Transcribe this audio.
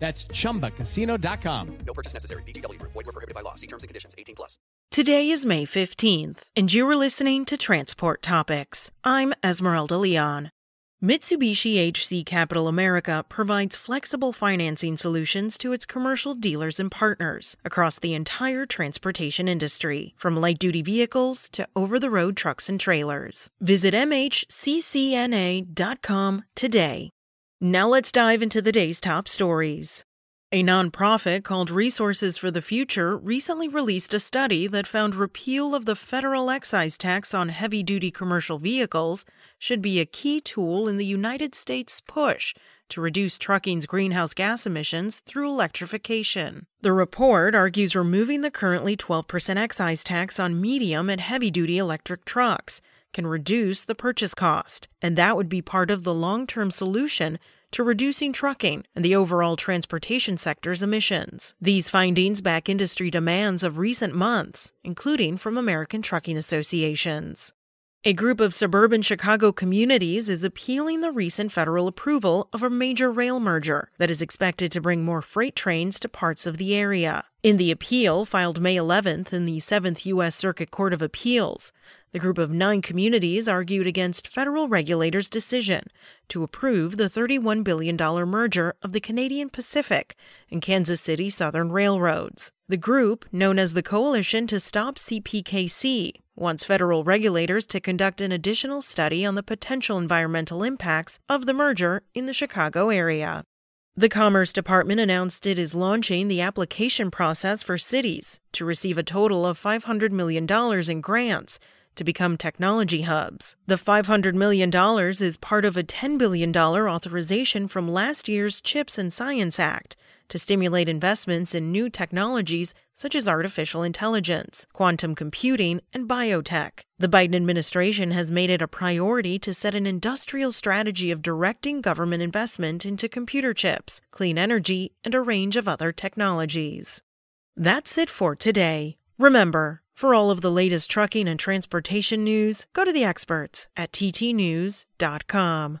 That's chumbacasino.com. No purchase necessary. VGW Group. Void were prohibited by law. See terms and conditions. 18 plus. Today is May 15th, and you are listening to Transport Topics. I'm Esmeralda Leon. Mitsubishi HC Capital America provides flexible financing solutions to its commercial dealers and partners across the entire transportation industry, from light duty vehicles to over the road trucks and trailers. Visit MHCCNA.com today. Now let's dive into the day's top stories. A nonprofit called Resources for the Future recently released a study that found repeal of the federal excise tax on heavy duty commercial vehicles should be a key tool in the United States' push to reduce trucking's greenhouse gas emissions through electrification. The report argues removing the currently 12% excise tax on medium and heavy duty electric trucks can reduce the purchase cost, and that would be part of the long term solution to reducing trucking and the overall transportation sector's emissions. These findings back industry demands of recent months, including from American trucking associations. A group of suburban Chicago communities is appealing the recent federal approval of a major rail merger that is expected to bring more freight trains to parts of the area. In the appeal, filed May 11th in the 7th U.S. Circuit Court of Appeals, the group of nine communities argued against federal regulators' decision to approve the $31 billion merger of the Canadian Pacific and Kansas City Southern Railroads. The group, known as the Coalition to Stop CPKC, wants federal regulators to conduct an additional study on the potential environmental impacts of the merger in the Chicago area. The Commerce Department announced it is launching the application process for cities to receive a total of $500 million in grants to become technology hubs. The $500 million is part of a $10 billion authorization from last year's CHIPS and Science Act to stimulate investments in new technologies such as artificial intelligence, quantum computing, and biotech. The Biden administration has made it a priority to set an industrial strategy of directing government investment into computer chips, clean energy, and a range of other technologies. That's it for today. Remember, for all of the latest trucking and transportation news, go to the experts at ttnews.com.